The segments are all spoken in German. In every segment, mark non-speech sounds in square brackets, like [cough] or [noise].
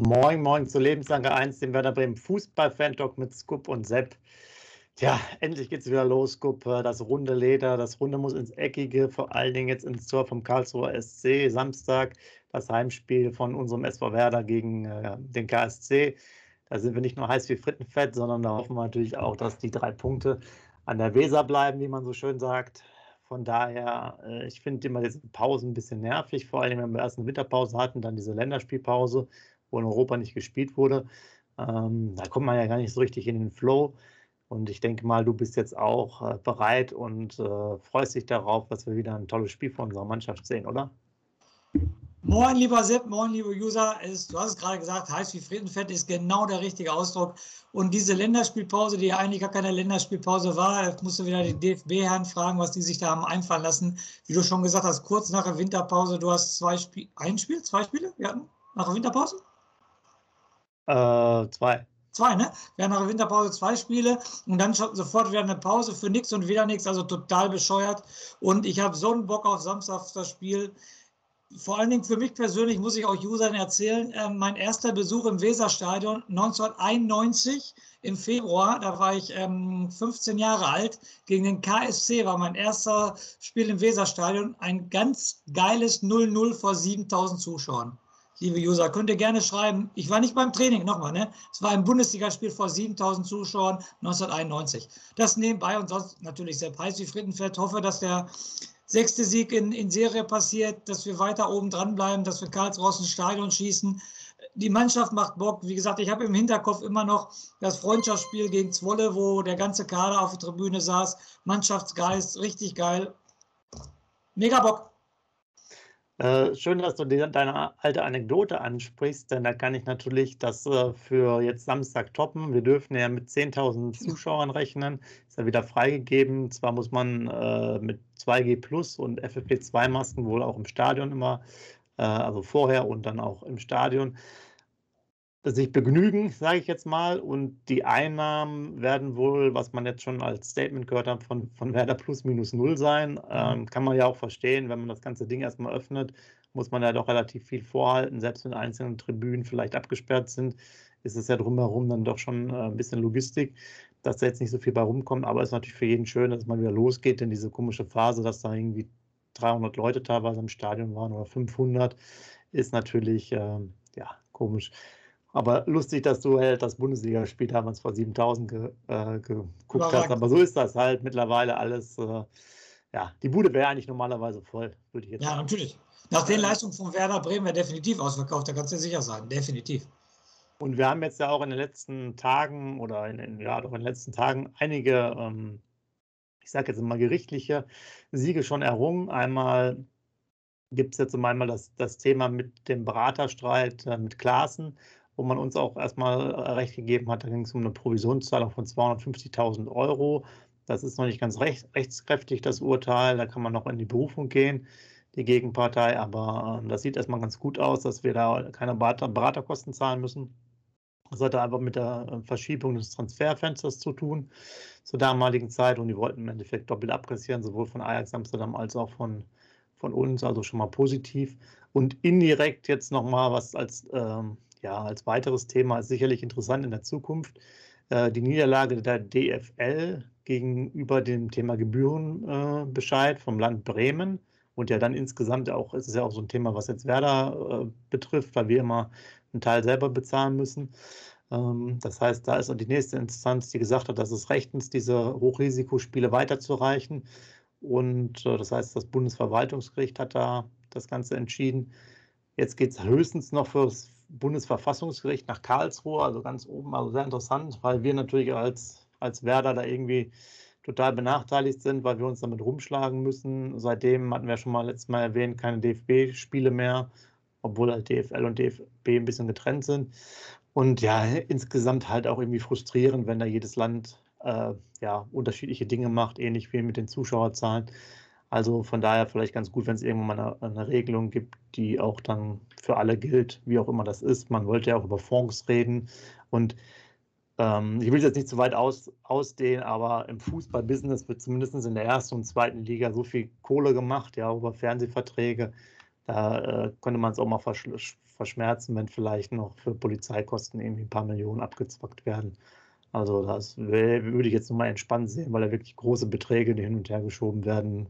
Moin, moin zu Lebenslange 1, dem Werder Bremen Fußball-Fan-Talk mit Scoop und Sepp. Tja, endlich geht's wieder los, Scoop. Das runde Leder, das runde muss ins Eckige, vor allen Dingen jetzt ins Tor vom Karlsruher SC. Samstag das Heimspiel von unserem SV Werder gegen äh, den KSC. Da sind wir nicht nur heiß wie Frittenfett, sondern da hoffen wir natürlich auch, dass die drei Punkte an der Weser bleiben, wie man so schön sagt. Von daher, äh, ich finde immer diese Pausen ein bisschen nervig, vor allem wenn wir erst eine Winterpause hatten, dann diese Länderspielpause wo in Europa nicht gespielt wurde. Ähm, da kommt man ja gar nicht so richtig in den Flow. Und ich denke mal, du bist jetzt auch äh, bereit und äh, freust dich darauf, dass wir wieder ein tolles Spiel von unserer Mannschaft sehen, oder? Moin, lieber Sepp, moin, liebe User. Es, du hast es gerade gesagt, heiß wie Friedenfett ist genau der richtige Ausdruck. Und diese Länderspielpause, die ja eigentlich gar keine Länderspielpause war, musst du wieder die DFB-Herren fragen, was die sich da haben einfallen lassen. Wie du schon gesagt hast, kurz nach der Winterpause, du hast zwei Spiele, ein Spiel, zwei Spiele? Wir hatten nach der Winterpause? Äh, zwei. Zwei, ne? Wir haben nach der Winterpause zwei Spiele und dann sofort wieder eine Pause für nichts und wieder nichts, also total bescheuert. Und ich habe so einen Bock auf Samstag das Spiel. Vor allen Dingen für mich persönlich muss ich auch Usern erzählen, äh, mein erster Besuch im Weserstadion 1991 im Februar, da war ich ähm, 15 Jahre alt, gegen den KSC war mein erster Spiel im Weserstadion. Ein ganz geiles 0-0 vor 7000 Zuschauern liebe User, könnt ihr gerne schreiben. Ich war nicht beim Training, nochmal, ne? Es war ein Bundesligaspiel vor 7000 Zuschauern 1991. Das nebenbei und sonst natürlich sehr heiß wie Frittenfett. Hoffe, dass der sechste Sieg in, in Serie passiert, dass wir weiter oben dran bleiben, dass wir Karlsruhe ins Stadion schießen. Die Mannschaft macht Bock. Wie gesagt, ich habe im Hinterkopf immer noch das Freundschaftsspiel gegen Zwolle, wo der ganze Kader auf der Tribüne saß. Mannschaftsgeist, richtig geil. Mega Bock. Äh, schön, dass du die, deine alte Anekdote ansprichst, denn da kann ich natürlich das äh, für jetzt Samstag toppen. Wir dürfen ja mit 10.000 Zuschauern rechnen. Ist ja wieder freigegeben. Zwar muss man äh, mit 2G Plus und FFP2-Masken wohl auch im Stadion immer, äh, also vorher und dann auch im Stadion sich begnügen, sage ich jetzt mal. Und die Einnahmen werden wohl, was man jetzt schon als Statement gehört hat, von, von Werder plus minus null sein. Ähm, kann man ja auch verstehen, wenn man das ganze Ding erstmal öffnet, muss man ja doch relativ viel vorhalten. Selbst wenn einzelne Tribünen vielleicht abgesperrt sind, ist es ja drumherum dann doch schon äh, ein bisschen Logistik, dass da jetzt nicht so viel bei rumkommt. Aber es ist natürlich für jeden schön, dass es mal wieder losgeht, denn diese komische Phase, dass da irgendwie 300 Leute teilweise im Stadion waren oder 500, ist natürlich äh, ja komisch. Aber lustig, dass du halt das Bundesligaspiel damals vor 7000 ge, äh, geguckt hast. Aber so ist das halt mittlerweile alles. Äh, ja, die Bude wäre eigentlich normalerweise voll, würde ich jetzt Ja, sagen. natürlich. Nach den Leistungen von Werder Bremen wäre definitiv ausverkauft, da kannst du sicher sein. Definitiv. Und wir haben jetzt ja auch in den letzten Tagen oder in, in ja, doch in den letzten Tagen einige, ähm, ich sage jetzt mal gerichtliche Siege schon errungen. Einmal gibt es jetzt einmal das, das Thema mit dem Beraterstreit äh, mit Klaassen wo man uns auch erstmal äh, recht gegeben hat. Da ging es um eine Provisionszahlung von 250.000 Euro. Das ist noch nicht ganz recht, rechtskräftig, das Urteil. Da kann man noch in die Berufung gehen, die Gegenpartei. Aber äh, das sieht erstmal ganz gut aus, dass wir da keine Berater, Beraterkosten zahlen müssen. Das hatte einfach mit der äh, Verschiebung des Transferfensters zu tun zur damaligen Zeit. Und die wollten im Endeffekt doppelt abkassieren, sowohl von Ajax Amsterdam als auch von, von uns. Also schon mal positiv. Und indirekt jetzt nochmal was als ähm, ja, als weiteres Thema ist sicherlich interessant in der Zukunft äh, die Niederlage der DFL gegenüber dem Thema Gebührenbescheid äh, vom Land Bremen und ja dann insgesamt auch, es ist ja auch so ein Thema, was jetzt Werder äh, betrifft, weil wir immer einen Teil selber bezahlen müssen. Ähm, das heißt, da ist die nächste Instanz, die gesagt hat, dass es rechtens, diese Hochrisikospiele weiterzureichen. Und das heißt, das Bundesverwaltungsgericht hat da das Ganze entschieden. Jetzt geht es höchstens noch für das Bundesverfassungsgericht nach Karlsruhe, also ganz oben, also sehr interessant, weil wir natürlich als, als Werder da irgendwie total benachteiligt sind, weil wir uns damit rumschlagen müssen. Seitdem hatten wir schon mal letztes Mal erwähnt, keine DFB-Spiele mehr, obwohl halt DFL und DFB ein bisschen getrennt sind. Und ja, insgesamt halt auch irgendwie frustrierend, wenn da jedes Land äh, ja, unterschiedliche Dinge macht, ähnlich wie mit den Zuschauerzahlen. Also von daher vielleicht ganz gut, wenn es irgendwann mal eine, eine, Regelung gibt, die auch dann für alle gilt, wie auch immer das ist. Man wollte ja auch über Fonds reden und ähm, ich will es jetzt nicht zu weit aus, ausdehnen, aber im Fußballbusiness wird zumindest in der ersten und zweiten Liga so viel Kohle gemacht, ja, über Fernsehverträge. Da äh, könnte man es auch mal versch verschmerzen, wenn vielleicht noch für Polizeikosten irgendwie ein paar Millionen abgezwackt werden. Also das würde ich jetzt nochmal entspannt sehen, weil da wirklich große Beträge hin und her geschoben werden.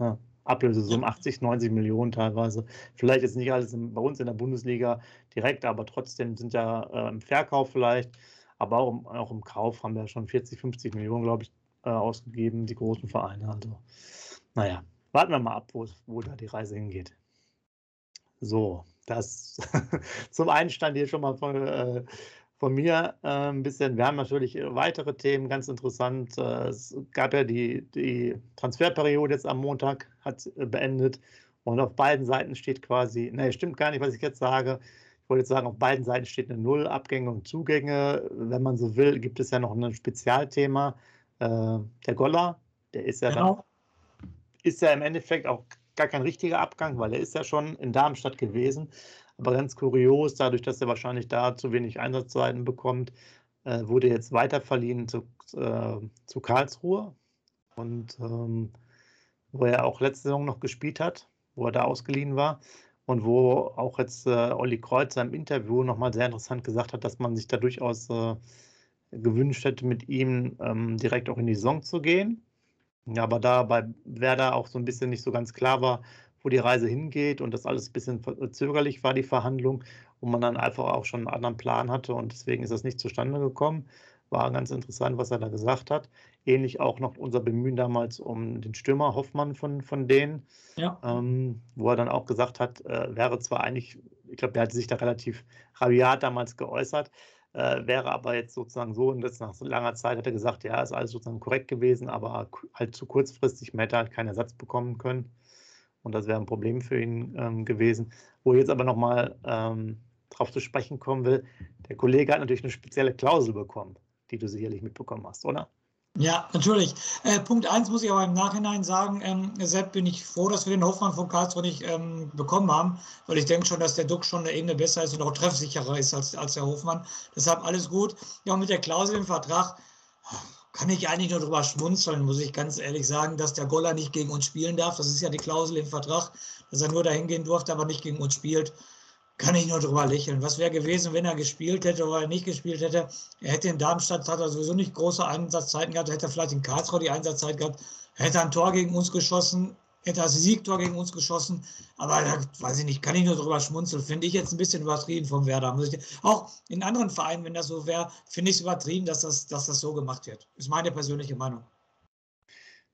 Ja, Ablösesummen 80, 90 Millionen teilweise. Vielleicht jetzt nicht alles bei uns in der Bundesliga direkt, aber trotzdem sind ja äh, im Verkauf vielleicht, aber auch im, auch im Kauf haben wir schon 40, 50 Millionen, glaube ich, äh, ausgegeben, die großen Vereine. Also, naja, warten wir mal ab, wo, wo da die Reise hingeht. So, das [laughs] zum Einstand hier schon mal von, äh, von mir äh, ein bisschen. Wir haben natürlich äh, weitere Themen, ganz interessant. Äh, es gab ja die, die Transferperiode jetzt am Montag, hat äh, beendet. Und auf beiden Seiten steht quasi, ne, stimmt gar nicht, was ich jetzt sage. Ich wollte jetzt sagen, auf beiden Seiten steht eine Null, Abgänge und Zugänge. Wenn man so will, gibt es ja noch ein Spezialthema. Äh, der Goller, der ist ja, genau. dann, ist ja im Endeffekt auch gar kein richtiger Abgang, weil er ist ja schon in Darmstadt gewesen. Aber ganz kurios, dadurch, dass er wahrscheinlich da zu wenig Einsatzzeiten bekommt, äh, wurde jetzt weiter verliehen zu, äh, zu Karlsruhe. Und ähm, wo er auch letzte Saison noch gespielt hat, wo er da ausgeliehen war. Und wo auch jetzt äh, Olli Kreuzer im Interview nochmal sehr interessant gesagt hat, dass man sich da durchaus äh, gewünscht hätte, mit ihm ähm, direkt auch in die Saison zu gehen. Aber da bei Werder auch so ein bisschen nicht so ganz klar war, wo die Reise hingeht und das alles ein bisschen zögerlich war, die Verhandlung, und man dann einfach auch schon einen anderen Plan hatte und deswegen ist das nicht zustande gekommen. War ganz interessant, was er da gesagt hat. Ähnlich auch noch unser Bemühen damals um den Stürmer Hoffmann von, von denen, ja. ähm, wo er dann auch gesagt hat, äh, wäre zwar eigentlich, ich glaube, er hatte sich da relativ rabiat damals geäußert, äh, wäre aber jetzt sozusagen so, und jetzt nach so langer Zeit hat er gesagt, ja, ist alles sozusagen korrekt gewesen, aber halt zu kurzfristig, man hätte halt keinen Ersatz bekommen können. Und das wäre ein Problem für ihn ähm, gewesen. Wo ich jetzt aber nochmal ähm, drauf zu sprechen kommen will, der Kollege hat natürlich eine spezielle Klausel bekommen, die du sicherlich mitbekommen hast, oder? Ja, natürlich. Äh, Punkt 1 muss ich aber im Nachhinein sagen, ähm, Sepp, bin ich froh, dass wir den Hoffmann von Karlsruhe nicht ähm, bekommen haben, weil ich denke schon, dass der Duck schon eine Ebene besser ist und auch treffsicherer ist als, als der Hofmann. Deshalb alles gut. Ja, und mit der Klausel im Vertrag, kann ich eigentlich nur darüber schmunzeln, muss ich ganz ehrlich sagen, dass der Goller nicht gegen uns spielen darf. Das ist ja die Klausel im Vertrag, dass er nur dahin gehen durfte, aber nicht gegen uns spielt. Kann ich nur darüber lächeln. Was wäre gewesen, wenn er gespielt hätte oder er nicht gespielt hätte? Er hätte in Darmstadt, hat er sowieso nicht große Einsatzzeiten gehabt, hätte er vielleicht in Karlsruhe die Einsatzzeit gehabt, hätte ein Tor gegen uns geschossen, hätte das Siegtor gegen uns geschossen. Aber da weiß ich nicht, kann ich nur drüber schmunzeln. Finde ich jetzt ein bisschen übertrieben vom Werder. Auch in anderen Vereinen, wenn das so wäre, finde ich es übertrieben, dass das, dass das so gemacht wird. Ist meine persönliche Meinung.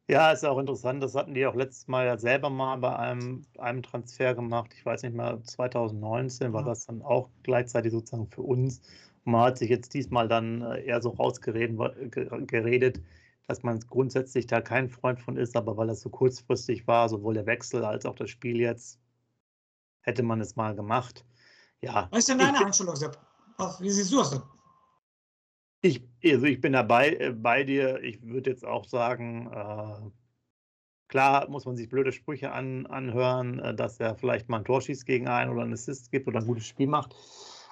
Ja, ist auch interessant. Das hatten die auch letztes Mal ja selber mal bei einem, einem Transfer gemacht. Ich weiß nicht mehr, 2019 war das dann auch gleichzeitig sozusagen für uns. Und man hat sich jetzt diesmal dann äh, eher so rausgeredet, dass man grundsätzlich da kein Freund von ist, aber weil das so kurzfristig war, sowohl der Wechsel als auch das Spiel jetzt, hätte man es mal gemacht. Ja. Was ist denn deine Einstellung, Sepp? Wie siehst du es denn? Ich, also ich bin dabei äh, bei dir. Ich würde jetzt auch sagen, äh, klar muss man sich blöde Sprüche an, anhören, äh, dass er vielleicht mal ein Tor schießt gegen einen oder einen Assist gibt oder ein gutes Spiel macht.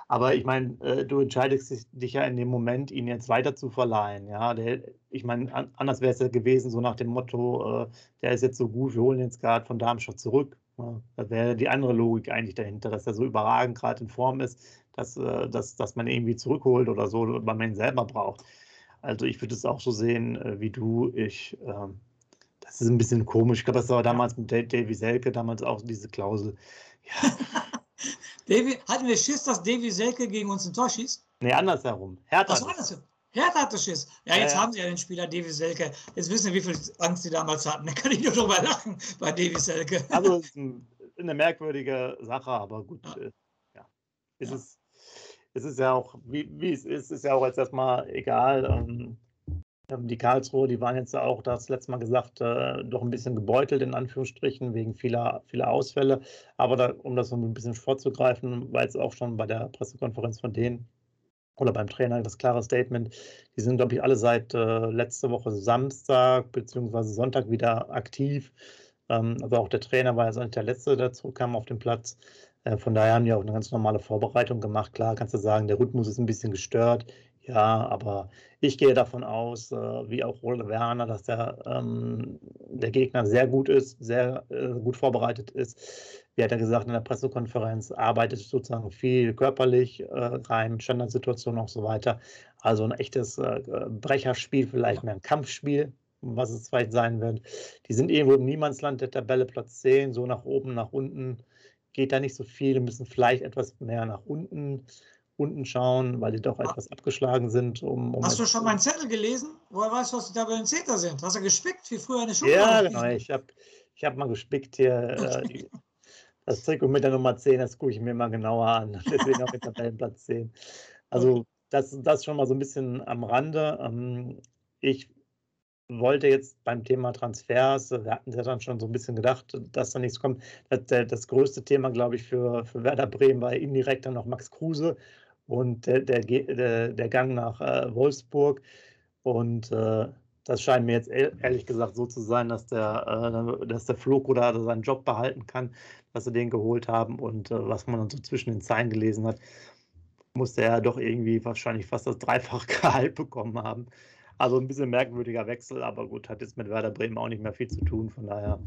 Aber ich meine, äh, du entscheidest dich ja in dem Moment, ihn jetzt weiter zu verleihen. Ja, der, ich meine, anders wäre es ja gewesen, so nach dem Motto, äh, der ist jetzt so gut, wir holen jetzt gerade von Darmstadt zurück. Ja, da wäre die andere Logik eigentlich dahinter, dass er so überragend gerade in Form ist, dass, äh, dass, dass man irgendwie zurückholt oder so, weil man ihn selber braucht. Also ich würde es auch so sehen äh, wie du. Ich, ähm, das ist ein bisschen komisch. Ich glaube, das war damals mit Davy Selke, damals auch diese Klausel. Ja. [laughs] Davy, hatten wir Schiss, dass Davy Selke gegen uns ein Tor schießt? Nee, andersherum. Hertha. Ach, andersherum. Hertha hatte Schiss. Ja, jetzt ja, ja. haben sie ja den Spieler Davy Selke. Jetzt wissen wir, wie viel Angst sie damals hatten. Da kann ich nur drüber lachen bei Davy Selke. Also, es ist [laughs] eine merkwürdige Sache, aber gut. Ja. Äh, ja. Ist es, es ist ja auch, wie, wie es ist, ist ja auch jetzt erstmal egal. Ähm, die Karlsruhe, die waren jetzt auch, das letzte Mal gesagt, äh, doch ein bisschen gebeutelt in Anführungsstrichen wegen vieler, vieler Ausfälle. Aber da, um das so ein bisschen vorzugreifen, war jetzt auch schon bei der Pressekonferenz von denen oder beim Trainer das klare Statement. Die sind, glaube ich, alle seit äh, letzte Woche Samstag bzw. Sonntag wieder aktiv. Ähm, also auch der Trainer war ja nicht der Letzte, der zurückkam auf den Platz. Äh, von daher haben die auch eine ganz normale Vorbereitung gemacht. Klar kannst du sagen, der Rhythmus ist ein bisschen gestört. Ja, aber ich gehe davon aus, äh, wie auch Ole Werner, dass der, ähm, der Gegner sehr gut ist, sehr äh, gut vorbereitet ist. Wie hat er gesagt in der Pressekonferenz, arbeitet sozusagen viel körperlich äh, rein, Standardsituationen und so weiter. Also ein echtes äh, Brecherspiel, vielleicht mehr ein Kampfspiel, was es vielleicht sein wird. Die sind irgendwo im Niemandsland der Tabelle Platz 10, so nach oben, nach unten geht da nicht so viel, müssen vielleicht etwas mehr nach unten unten schauen, weil die doch etwas abgeschlagen sind. Um, um Hast du schon meinen Zettel gelesen? Woher weißt du, was die Tabellenzähler sind? Hast du gespickt, wie früher eine Schule? Ja, genau. Ich habe ich hab mal gespickt hier. Äh, das Trikot mit der Nummer 10, das gucke ich mir mal genauer an. [laughs] Deswegen auch mit Tabellenplatz 10. Also das, das schon mal so ein bisschen am Rande. Ähm, ich wollte jetzt beim Thema Transfers, wir hatten ja dann schon so ein bisschen gedacht, dass da nichts kommt. Das, das größte Thema, glaube ich, für, für Werder Bremen war indirekt dann noch Max Kruse und der, der, der Gang nach äh, Wolfsburg. Und äh, das scheint mir jetzt ehrlich gesagt so zu sein, dass der, äh, dass der Flug oder seinen Job behalten kann, dass sie den geholt haben. Und äh, was man dann so zwischen den Zeilen gelesen hat, musste er doch irgendwie wahrscheinlich fast das dreifache [laughs] Gehalt bekommen haben. Also ein bisschen merkwürdiger Wechsel, aber gut, hat jetzt mit Werder Bremen auch nicht mehr viel zu tun. Von daher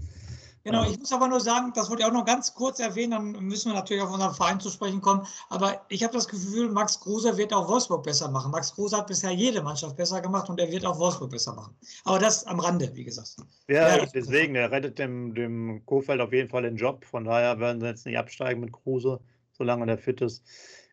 Genau, ich muss aber nur sagen, das wollte ich auch noch ganz kurz erwähnen, dann müssen wir natürlich auf unseren Verein zu sprechen kommen. Aber ich habe das Gefühl, Max Kruse wird auch Wolfsburg besser machen. Max Kruse hat bisher jede Mannschaft besser gemacht und er wird auch Wolfsburg besser machen. Aber das am Rande, wie gesagt. Ja, ja deswegen, er rettet dem, dem Kofeld auf jeden Fall den Job. Von daher werden sie jetzt nicht absteigen mit Kruse, solange der fit ist.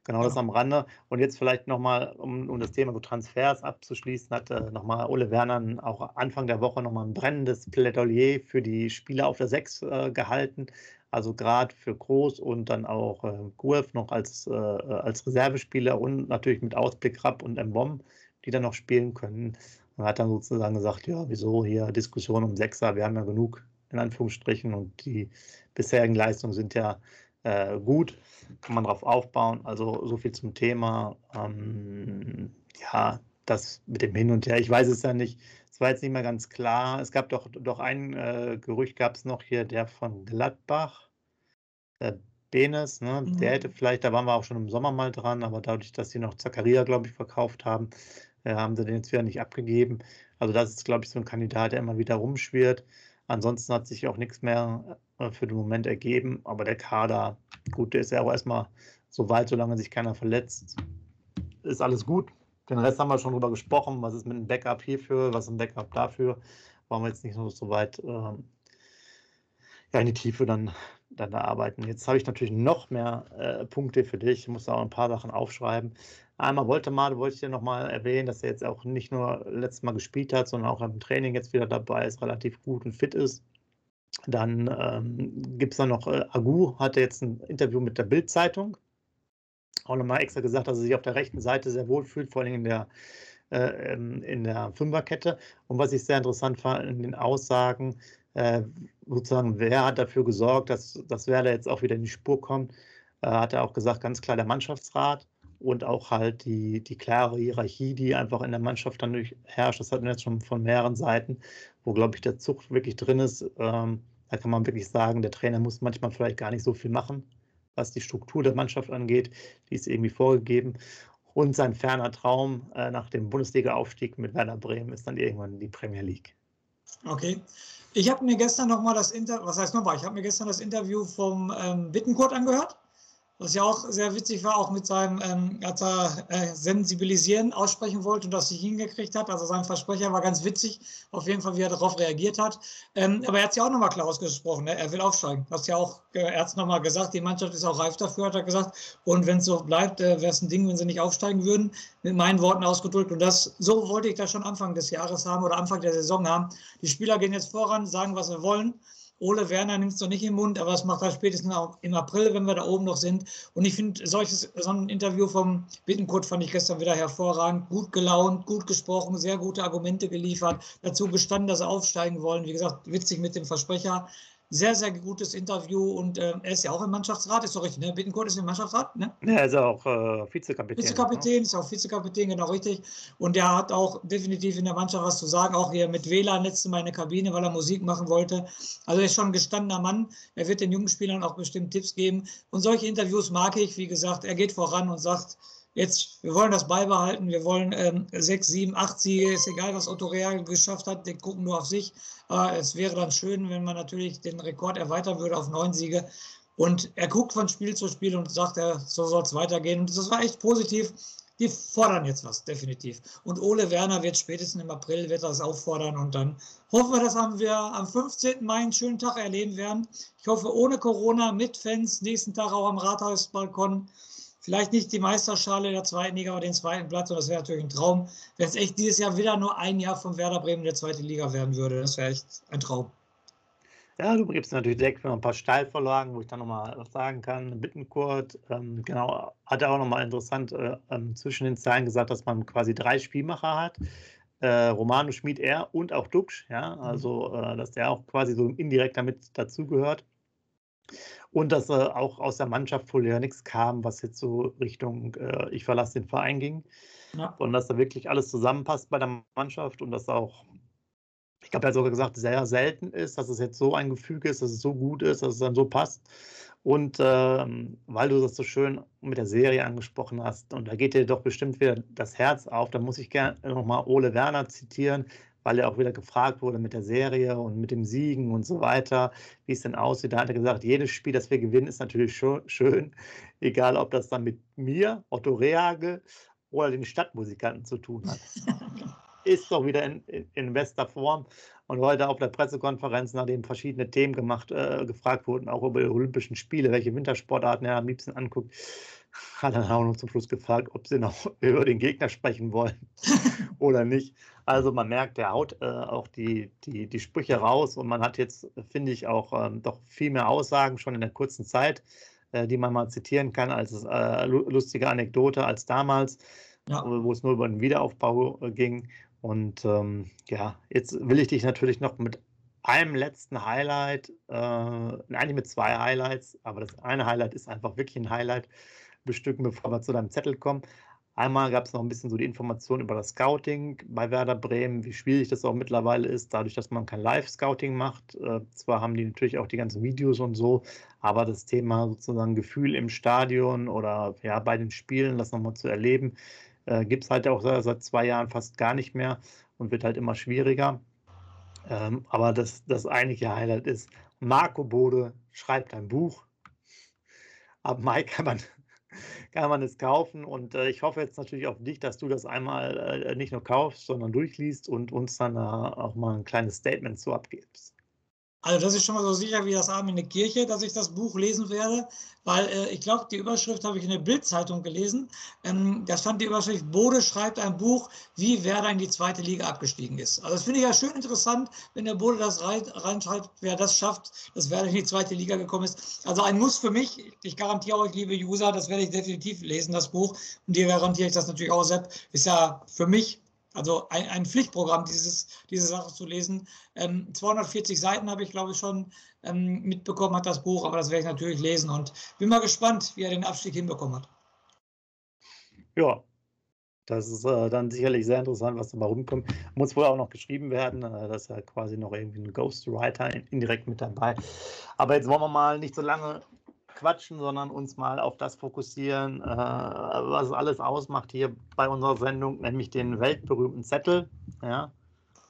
Genau, das am Rande. Und jetzt vielleicht nochmal, um, um das Thema Transfers abzuschließen, hat äh, nochmal Ole Werner auch Anfang der Woche nochmal ein brennendes Plädoyer für die Spieler auf der 6 äh, gehalten. Also gerade für Groß und dann auch äh, Guelf noch als, äh, als Reservespieler und natürlich mit Ausblick Rapp und Mbom, die dann noch spielen können. Und hat dann sozusagen gesagt, ja, wieso hier Diskussion um Sechser, wir haben ja genug in Anführungsstrichen und die bisherigen Leistungen sind ja äh, gut, kann man darauf aufbauen. Also so viel zum Thema. Ähm, ja, das mit dem Hin und Her, ich weiß es ja nicht. Es war jetzt nicht mehr ganz klar. Es gab doch, doch ein äh, Gerücht, gab es noch hier, der von Gladbach, der Benes, ne? Mhm. der hätte vielleicht, da waren wir auch schon im Sommer mal dran, aber dadurch, dass sie noch Zakaria, glaube ich, verkauft haben, äh, haben sie den jetzt wieder nicht abgegeben. Also das ist, glaube ich, so ein Kandidat, der immer wieder rumschwirrt. Ansonsten hat sich auch nichts mehr äh, für den Moment ergeben. Aber der Kader, gut, der ist ja auch erstmal so weit, solange sich keiner verletzt, ist alles gut. Den Rest haben wir schon drüber gesprochen. Was ist mit einem Backup hierfür, was ist ein Backup dafür? Wollen wir jetzt nicht so weit ähm, ja, in die Tiefe dann, dann da arbeiten. Jetzt habe ich natürlich noch mehr äh, Punkte für dich. Ich muss auch ein paar Sachen aufschreiben. Einmal wollte mal, wollte ich dir nochmal erwähnen, dass er jetzt auch nicht nur letztes Mal gespielt hat, sondern auch im Training jetzt wieder dabei ist, relativ gut und fit ist. Dann ähm, gibt es dann noch, äh, Agu hatte jetzt ein Interview mit der Bild-Zeitung. Auch nochmal extra gesagt, dass er sich auf der rechten Seite sehr wohl fühlt, vor allem in der, äh, ähm, in der Fünferkette. Und was ich sehr interessant fand in den Aussagen, äh, sozusagen, wer hat dafür gesorgt, dass, dass Werder jetzt auch wieder in die Spur kommt, äh, hat er auch gesagt, ganz klar der Mannschaftsrat und auch halt die, die klare Hierarchie, die einfach in der Mannschaft dann durch herrscht. Das hatten wir jetzt schon von mehreren Seiten, wo, glaube ich, der Zug wirklich drin ist. Ähm, da kann man wirklich sagen, der Trainer muss manchmal vielleicht gar nicht so viel machen, was die Struktur der Mannschaft angeht. Die ist irgendwie vorgegeben. Und sein ferner Traum äh, nach dem Bundesliga-Aufstieg mit Werder Bremen ist dann irgendwann die Premier League. Okay. Ich habe mir gestern nochmal das Interview, was heißt nochmal, ich habe mir gestern das Interview vom ähm, Bittenkurt angehört. Was ja auch sehr witzig war, auch mit seinem, ähm, als er äh, sensibilisieren aussprechen wollte und das nicht hingekriegt hat. Also sein Versprecher war ganz witzig, auf jeden Fall, wie er darauf reagiert hat. Ähm, aber er hat es ja auch nochmal klar ausgesprochen, ne? er will aufsteigen. Du hast ja auch, äh, er hat es nochmal gesagt, die Mannschaft ist auch reif dafür, hat er gesagt. Und wenn es so bleibt, äh, wäre es ein Ding, wenn sie nicht aufsteigen würden, mit meinen Worten ausgedrückt. Und das, so wollte ich das schon Anfang des Jahres haben oder Anfang der Saison haben. Die Spieler gehen jetzt voran, sagen, was sie wollen. Ole Werner nimmt es noch nicht im Mund, aber es macht er spätestens auch im April, wenn wir da oben noch sind. Und ich finde, solches, so ein Interview vom Bittenkurt fand ich gestern wieder hervorragend. Gut gelaunt, gut gesprochen, sehr gute Argumente geliefert. Dazu gestanden, dass sie aufsteigen wollen. Wie gesagt, witzig mit dem Versprecher sehr, sehr gutes Interview und äh, er ist ja auch im Mannschaftsrat, ist doch richtig, ne? Bittencourt ist im Mannschaftsrat, ne? Ja, er ist auch äh, Vizekapitän. Vizekapitän, ne? ist auch Vizekapitän, genau richtig. Und er hat auch definitiv in der Mannschaft was zu sagen, auch hier mit WLAN letzte Mal in der Kabine, weil er Musik machen wollte. Also er ist schon ein gestandener Mann. Er wird den jungen Spielern auch bestimmt Tipps geben. Und solche Interviews mag ich, wie gesagt, er geht voran und sagt, Jetzt, wir wollen das beibehalten. Wir wollen ähm, sechs, sieben, acht Siege. Ist egal, was Otto Real geschafft hat. Die gucken nur auf sich. Aber es wäre dann schön, wenn man natürlich den Rekord erweitern würde auf neun Siege. Und er guckt von Spiel zu Spiel und sagt, er, so soll es weitergehen. Und das war echt positiv. Die fordern jetzt was, definitiv. Und Ole Werner wird spätestens im April wird das auffordern. Und dann hoffen wir, dass wir am 15. Mai einen schönen Tag erleben werden. Ich hoffe, ohne Corona, mit Fans, nächsten Tag auch am Rathausbalkon vielleicht nicht die Meisterschale der zweiten Liga, aber den zweiten Platz. Und das wäre natürlich ein Traum, wenn es echt dieses Jahr wieder nur ein Jahr von Werder Bremen in der zweiten Liga werden würde. Das wäre echt ein Traum. Ja, du gibst natürlich direkt für ein paar Steilvorlagen, wo ich dann nochmal was sagen kann. Bittenkurt, ähm, genau, hat er auch nochmal interessant äh, ähm, zwischen den Zeilen gesagt, dass man quasi drei Spielmacher hat. Äh, Romano Schmid, er und auch Duxch, ja, also äh, dass der auch quasi so indirekt damit dazugehört. Und dass äh, auch aus der Mannschaft wohl ja nichts kam, was jetzt so Richtung äh, ich verlasse den Verein ging. Ja. Und dass da wirklich alles zusammenpasst bei der Mannschaft und dass auch, ich glaube, er hat sogar gesagt, sehr selten ist, dass es jetzt so ein Gefüge ist, dass es so gut ist, dass es dann so passt. Und äh, weil du das so schön mit der Serie angesprochen hast, und da geht dir doch bestimmt wieder das Herz auf, da muss ich gerne nochmal Ole Werner zitieren, weil er auch wieder gefragt wurde mit der Serie und mit dem Siegen und so weiter, wie es denn aussieht. Da hat er gesagt, jedes Spiel, das wir gewinnen, ist natürlich schön, egal ob das dann mit mir, Otto Rehagel oder den Stadtmusikanten zu tun hat. ist doch wieder in, in, bester Form. Und heute auf der Pressekonferenz, nachdem verschiedene Themen gemacht, äh, gefragt wurden, auch über die Olympischen Spiele, welche Wintersportarten er am liebsten anguckt, hat er auch noch zum Schluss gefragt, ob sie noch [laughs] über den Gegner sprechen wollen [laughs] oder nicht. Also man merkt, der haut äh, auch die, die, die Sprüche raus und man hat jetzt, finde ich, auch ähm, doch viel mehr Aussagen schon in der kurzen Zeit, äh, die man mal zitieren kann als äh, lustige Anekdote als damals, ja. wo es nur über den Wiederaufbau äh, ging. Und ähm, ja, jetzt will ich dich natürlich noch mit einem letzten Highlight, äh, eigentlich mit zwei Highlights, aber das eine Highlight ist einfach wirklich ein Highlight bestücken, bevor wir zu deinem Zettel kommen. Einmal gab es noch ein bisschen so die Information über das Scouting bei Werder Bremen, wie schwierig das auch mittlerweile ist, dadurch, dass man kein Live-Scouting macht. Äh, zwar haben die natürlich auch die ganzen Videos und so, aber das Thema sozusagen Gefühl im Stadion oder ja bei den Spielen, das nochmal zu erleben, äh, gibt es halt auch seit zwei Jahren fast gar nicht mehr und wird halt immer schwieriger. Ähm, aber das, das eigentliche Highlight ist, Marco Bode schreibt ein Buch. Ab Mai kann man kann man es kaufen. Und äh, ich hoffe jetzt natürlich auf dich, dass du das einmal äh, nicht nur kaufst, sondern durchliest und uns dann äh, auch mal ein kleines Statement zu abgibst. Also das ist schon mal so sicher wie das Abend in der Kirche, dass ich das Buch lesen werde, weil äh, ich glaube, die Überschrift habe ich in der Bildzeitung gelesen. Ähm, da stand die Überschrift, Bode schreibt ein Buch, wie Werder in die zweite Liga abgestiegen ist. Also das finde ich ja schön interessant, wenn der Bode das reinschreibt, wer das schafft, dass Werder in die zweite Liga gekommen ist. Also ein Muss für mich, ich garantiere euch, liebe User, das werde ich definitiv lesen, das Buch. Und dir garantiere ich das natürlich auch, Sepp, ist ja für mich also ein, ein Pflichtprogramm, dieses, diese Sache zu lesen. Ähm, 240 Seiten habe ich, glaube ich, schon ähm, mitbekommen, hat das Buch, aber das werde ich natürlich lesen und bin mal gespannt, wie er den Abstieg hinbekommen hat. Ja, das ist äh, dann sicherlich sehr interessant, was dabei rumkommt. Muss wohl auch noch geschrieben werden. Äh, das ist ja quasi noch irgendwie ein Ghostwriter indirekt mit dabei. Aber jetzt wollen wir mal nicht so lange quatschen, sondern uns mal auf das fokussieren, äh, was alles ausmacht hier bei unserer Sendung, nämlich den weltberühmten Zettel. Ja?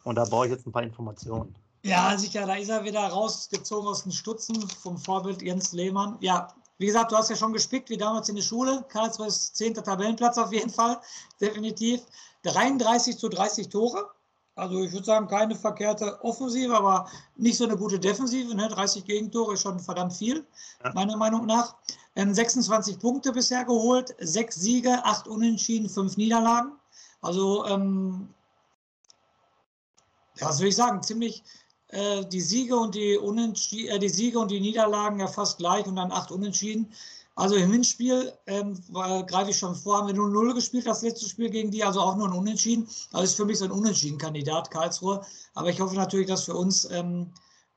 Und da brauche ich jetzt ein paar Informationen. Ja, sicher, da ist er wieder rausgezogen aus den Stutzen vom Vorbild Jens Lehmann. Ja, wie gesagt, du hast ja schon gespickt, wie damals in der Schule. Karlsruhe ist 10. Tabellenplatz auf jeden Fall, definitiv. 33 zu 30 Tore. Also ich würde sagen, keine verkehrte Offensive, aber nicht so eine gute Defensive. Ne? 30 Gegentore ist schon verdammt viel, ja. meiner Meinung nach. Ähm, 26 Punkte bisher geholt, sechs Siege, acht Unentschieden, fünf Niederlagen. Also, ähm, ja, was will ich sagen, ziemlich äh, die Siege und die, Unentschi äh, die Siege und die Niederlagen ja fast gleich und dann acht Unentschieden. Also im Hinspiel ähm, greife ich schon vor, haben wir nur 0 gespielt, das letzte Spiel gegen die, also auch nur ein Unentschieden. Also ist für mich so ein Unentschieden-Kandidat, Karlsruhe. Aber ich hoffe natürlich, dass für uns ähm,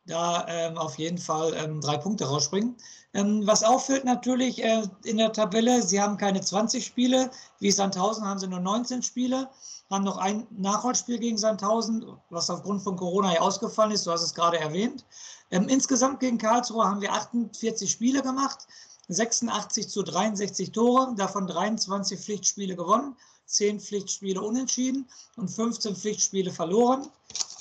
da ähm, auf jeden Fall ähm, drei Punkte rausspringen. Ähm, was auffällt natürlich äh, in der Tabelle, sie haben keine 20 Spiele, wie Sandhausen haben sie nur 19 Spiele, haben noch ein Nachholspiel gegen Sandhausen, was aufgrund von Corona ja ausgefallen ist, du hast es gerade erwähnt. Ähm, insgesamt gegen Karlsruhe haben wir 48 Spiele gemacht, 86 zu 63 Tore, davon 23 Pflichtspiele gewonnen, 10 Pflichtspiele unentschieden und 15 Pflichtspiele verloren.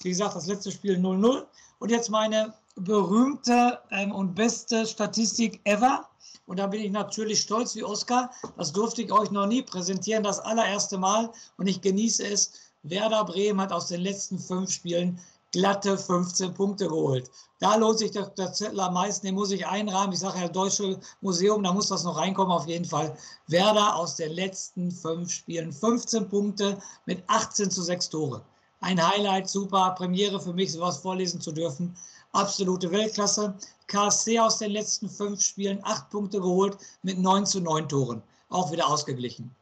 Wie gesagt, das letzte Spiel 0-0. Und jetzt meine berühmte ähm, und beste Statistik ever. Und da bin ich natürlich stolz wie Oskar. Das durfte ich euch noch nie präsentieren, das allererste Mal. Und ich genieße es. Werder Bremen hat aus den letzten fünf Spielen glatte 15 Punkte geholt. Da lohnt sich der, der Zettel am meisten, den muss ich einrahmen. Ich sage ja, Deutsche Museum, da muss das noch reinkommen auf jeden Fall. Werder aus den letzten fünf Spielen 15 Punkte mit 18 zu 6 Tore. Ein Highlight, super, Premiere für mich, sowas vorlesen zu dürfen. Absolute Weltklasse. KSC aus den letzten fünf Spielen acht Punkte geholt mit 9 zu 9 Toren. Auch wieder ausgeglichen.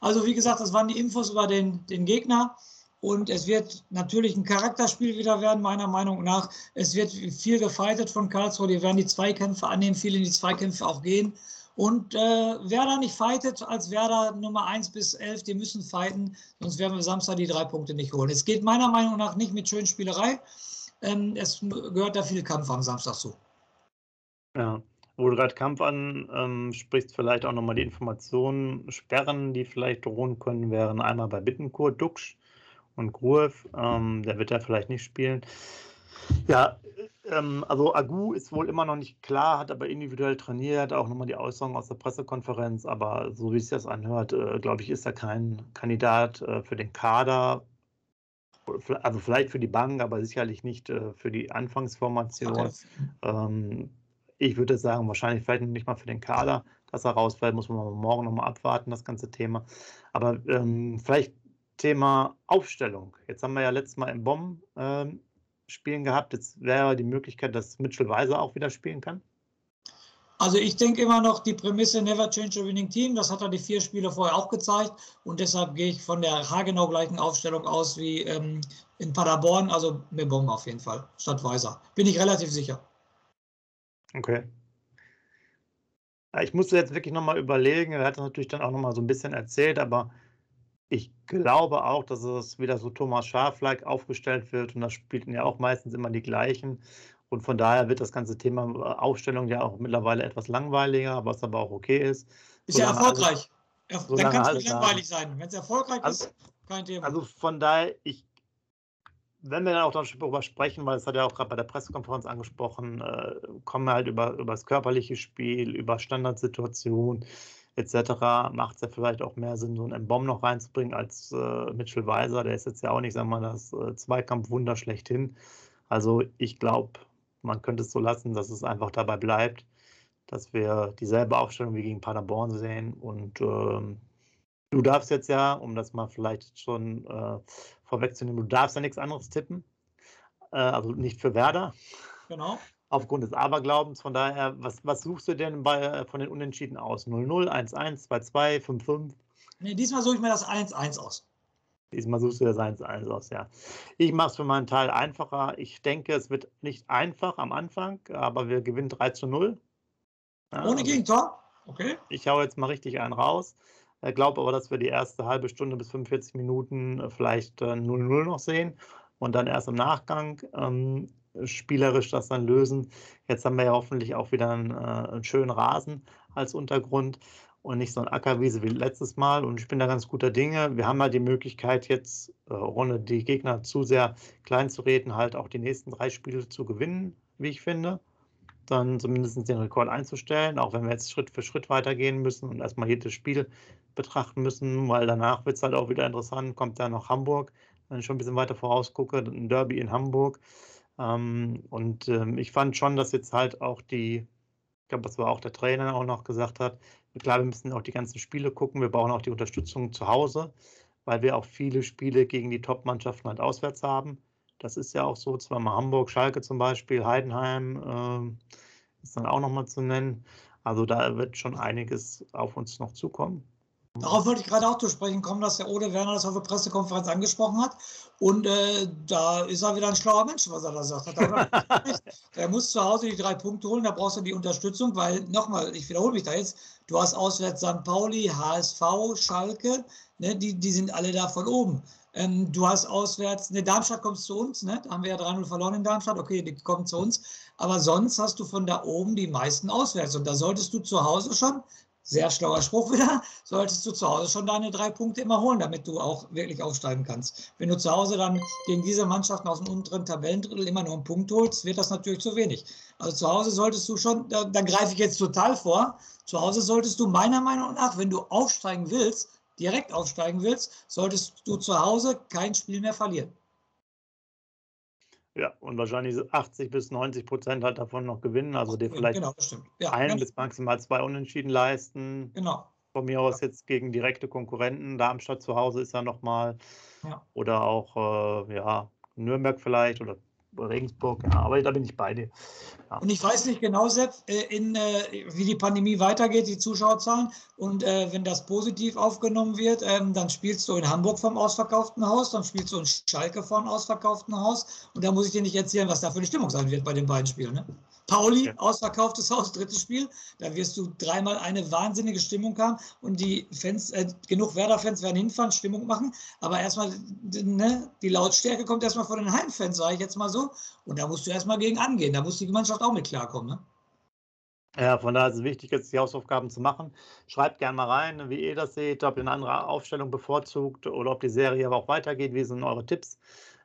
Also wie gesagt, das waren die Infos über den, den Gegner. Und es wird natürlich ein Charakterspiel wieder werden, meiner Meinung nach. Es wird viel gefeitet von Karlsruhe. Die werden die Zweikämpfe annehmen, viel in die Zweikämpfe auch gehen. Und äh, wer da nicht fightet, als Werder Nummer 1 bis 11, die müssen fighten, sonst werden wir Samstag die drei Punkte nicht holen. Es geht meiner Meinung nach nicht mit schönen Spielerei. Ähm, es gehört da viel Kampf am Samstag zu. Ja, wo du gerade Kampf an ähm, vielleicht auch nochmal die Informationen, Sperren, die vielleicht drohen können, wären einmal bei Bittencourt, Duxch und Gruev, ähm, der wird ja vielleicht nicht spielen. Ja, ähm, also Agu ist wohl immer noch nicht klar, hat aber individuell trainiert, auch nochmal die Aussagen aus der Pressekonferenz, aber so wie es das anhört, äh, glaube ich, ist er kein Kandidat äh, für den Kader. Also vielleicht für die Bank, aber sicherlich nicht äh, für die Anfangsformation. Okay. Ähm, ich würde sagen, wahrscheinlich vielleicht nicht mal für den Kader, dass er rausfällt, muss man morgen nochmal abwarten, das ganze Thema. Aber ähm, vielleicht Thema Aufstellung. Jetzt haben wir ja letztes Mal im Bomben ähm, spielen gehabt. Jetzt wäre die Möglichkeit, dass Mitchell Weiser auch wieder spielen kann. Also ich denke immer noch die Prämisse Never Change a Winning Team. Das hat er die vier Spiele vorher auch gezeigt. Und deshalb gehe ich von der haargenau gleichen Aufstellung aus wie ähm, in Paderborn. Also Mebong auf jeden Fall, statt Weiser. Bin ich relativ sicher. Okay. Ich musste jetzt wirklich nochmal überlegen. Er hat natürlich dann auch nochmal so ein bisschen erzählt, aber ich glaube auch, dass es wieder so Thomas Schaf-like aufgestellt wird und das spielten ja auch meistens immer die gleichen. Und von daher wird das ganze Thema äh, Aufstellung ja auch mittlerweile etwas langweiliger, was aber auch okay ist. Ist ja erfolgreich. Alles, Dann kann es nicht langweilig sein. Wenn es erfolgreich also, ist, kein Thema. Also von daher, ich, wenn wir dann auch darüber sprechen, weil es hat ja auch gerade bei der Pressekonferenz angesprochen, äh, kommen wir halt über, über das körperliche Spiel, über Standardsituationen etc., macht es ja vielleicht auch mehr Sinn, so einen Embaum noch reinzubringen als äh, Mitchell Weiser. Der ist jetzt ja auch nicht, sagen wir mal, das äh, Zweikampfwunder schlechthin. Also ich glaube, man könnte es so lassen, dass es einfach dabei bleibt, dass wir dieselbe Aufstellung wie gegen Paderborn sehen. Und ähm, du darfst jetzt ja, um das mal vielleicht schon äh, vorwegzunehmen, du darfst ja nichts anderes tippen. Äh, also nicht für Werder. Genau aufgrund des Aberglaubens. Von daher, was, was suchst du denn bei, äh, von den Unentschieden aus? 0-0, 1-1, 2-2, 5-5? Nee, diesmal suche ich mir das 1-1 aus. Diesmal suchst du das 1-1 aus, ja. Ich mache es für meinen Teil einfacher. Ich denke, es wird nicht einfach am Anfang, aber wir gewinnen 3 0. Ja, Ohne also Gegentor? Okay. Ich hau jetzt mal richtig einen raus. Ich glaube aber, dass wir die erste halbe Stunde bis 45 Minuten äh, vielleicht 0-0 äh, noch sehen und dann erst im Nachgang. Ähm, spielerisch das dann lösen. Jetzt haben wir ja hoffentlich auch wieder einen, äh, einen schönen Rasen als Untergrund und nicht so ein Ackerwiese wie letztes Mal. Und ich bin da ganz guter Dinge. Wir haben halt die Möglichkeit, jetzt, äh, ohne die Gegner zu sehr klein zu reden, halt auch die nächsten drei Spiele zu gewinnen, wie ich finde. Dann zumindest den Rekord einzustellen, auch wenn wir jetzt Schritt für Schritt weitergehen müssen und erstmal jedes Spiel betrachten müssen, weil danach wird es halt auch wieder interessant. Kommt da noch Hamburg, wenn ich schon ein bisschen weiter vorausgucke, ein Derby in Hamburg. Ähm, und ähm, ich fand schon, dass jetzt halt auch die, ich glaube, das war auch der Trainer auch noch gesagt hat, klar, wir müssen auch die ganzen Spiele gucken, wir brauchen auch die Unterstützung zu Hause, weil wir auch viele Spiele gegen die Top-Mannschaften halt auswärts haben. Das ist ja auch so, zweimal Hamburg, Schalke zum Beispiel, Heidenheim äh, ist dann auch nochmal zu nennen. Also da wird schon einiges auf uns noch zukommen. Darauf wollte ich gerade auch zu sprechen kommen, dass der Ole Werner das auf der Pressekonferenz angesprochen hat. Und äh, da ist er wieder ein schlauer Mensch, was er da sagt. [laughs] er muss zu Hause die drei Punkte holen, da brauchst du die Unterstützung, weil, nochmal, ich wiederhole mich da jetzt, du hast auswärts St. Pauli, HSV, Schalke, ne, die, die sind alle da von oben. Ähm, du hast auswärts, ne, Darmstadt kommt zu uns, ne? da haben wir ja 3-0 verloren in Darmstadt, okay, die kommen zu uns. Aber sonst hast du von da oben die meisten auswärts. Und da solltest du zu Hause schon sehr schlauer Spruch wieder, solltest du zu Hause schon deine drei Punkte immer holen, damit du auch wirklich aufsteigen kannst. Wenn du zu Hause dann gegen diese Mannschaften aus dem unteren Tabellendrittel immer nur einen Punkt holst, wird das natürlich zu wenig. Also zu Hause solltest du schon, da, da greife ich jetzt total vor, zu Hause solltest du meiner Meinung nach, wenn du aufsteigen willst, direkt aufsteigen willst, solltest du zu Hause kein Spiel mehr verlieren. Ja, und wahrscheinlich 80 bis 90 Prozent halt davon noch gewinnen. Also dir vielleicht genau, ja, ein bis maximal zwei Unentschieden leisten. Genau. Von mir aus jetzt gegen direkte Konkurrenten. Darmstadt zu Hause ist ja nochmal. Ja. Oder auch äh, ja, Nürnberg vielleicht oder Regensburg, ja, aber da bin ich bei dir. Ja. Und ich weiß nicht genau, Sepp, äh, in, äh, wie die Pandemie weitergeht, die Zuschauerzahlen. Und äh, wenn das positiv aufgenommen wird, ähm, dann spielst du in Hamburg vom ausverkauften Haus, dann spielst du in Schalke vom ausverkauften Haus. Und da muss ich dir nicht erzählen, was da für eine Stimmung sein wird bei den beiden Spielen. Ne? Pauli, ja. ausverkauftes Haus, drittes Spiel. Da wirst du dreimal eine wahnsinnige Stimmung haben und die Fans, äh, genug Werder-Fans werden hinfahren, Stimmung machen. Aber erstmal, ne, die Lautstärke kommt erstmal von den Heimfans, sage ich jetzt mal so. Und da musst du erstmal gegen angehen. Da muss die Mannschaft auch mit klarkommen. Ne? Ja, von daher ist es wichtig, jetzt die Hausaufgaben zu machen. Schreibt gerne mal rein, wie ihr das seht, ob ihr eine andere Aufstellung bevorzugt oder ob die Serie aber auch weitergeht. Wie sind eure Tipps?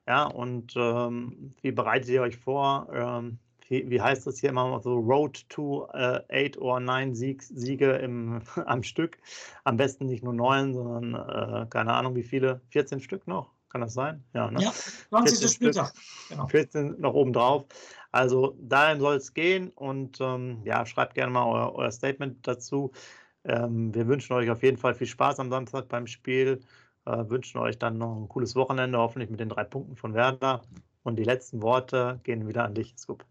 Ja, und ähm, wie bereitet ihr euch vor? Ähm, wie, heißt das hier immer so, Road to äh, eight or nine Sieg, Siege im, [laughs] am Stück. Am besten nicht nur neun, sondern äh, keine Ahnung wie viele, 14 Stück noch, kann das sein? Ja, ne? ja 20. Spieltag. Genau. 14 noch oben drauf. Also dahin soll es gehen und ähm, ja, schreibt gerne mal euer, euer Statement dazu. Ähm, wir wünschen euch auf jeden Fall viel Spaß am Samstag beim Spiel. Äh, wünschen euch dann noch ein cooles Wochenende, hoffentlich mit den drei Punkten von Werder. Und die letzten Worte gehen wieder an dich, Scoop.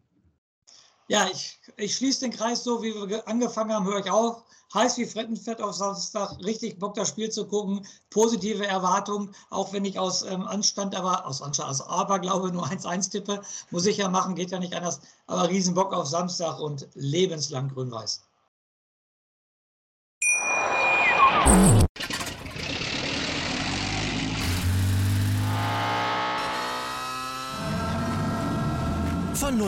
Ja, ich, ich schließe den Kreis so, wie wir angefangen haben, höre ich auf. Heiß wie Frettenfett auf Samstag, richtig Bock, das Spiel zu gucken. Positive Erwartungen, auch wenn ich aus ähm, Anstand, aber aus Anstand, also Aberglaube nur 1-1 tippe, muss ich ja machen, geht ja nicht anders. Aber Riesenbock auf Samstag und lebenslang grün-weiß.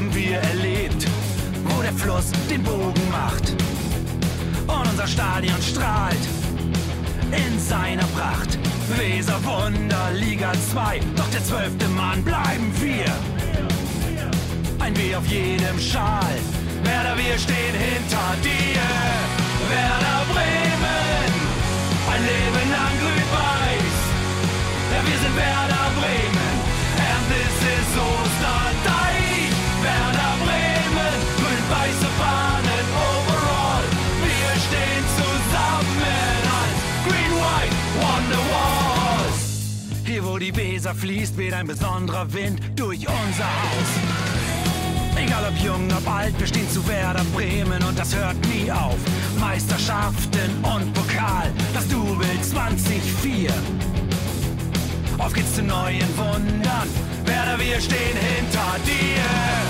Haben wir erlebt, wo der Fluss den Bogen macht. Und unser Stadion strahlt in seiner Pracht. Weser Wunder, Liga 2, doch der zwölfte Mann bleiben wir. Ein W auf jedem Schal, Werder, wir stehen hinter dir. Werder Bremen, ein Leben lang grün-weiß. sind Werder Bremen, and this is Osterdeich. Die Weser fließt, weht ein besonderer Wind durch unser Haus. Egal ob jung, ob alt, wir stehen zu Werder Bremen und das hört nie auf. Meisterschaften und Pokal, das Double 2004. Auf geht's zu neuen Wundern. Werder, wir stehen hinter dir.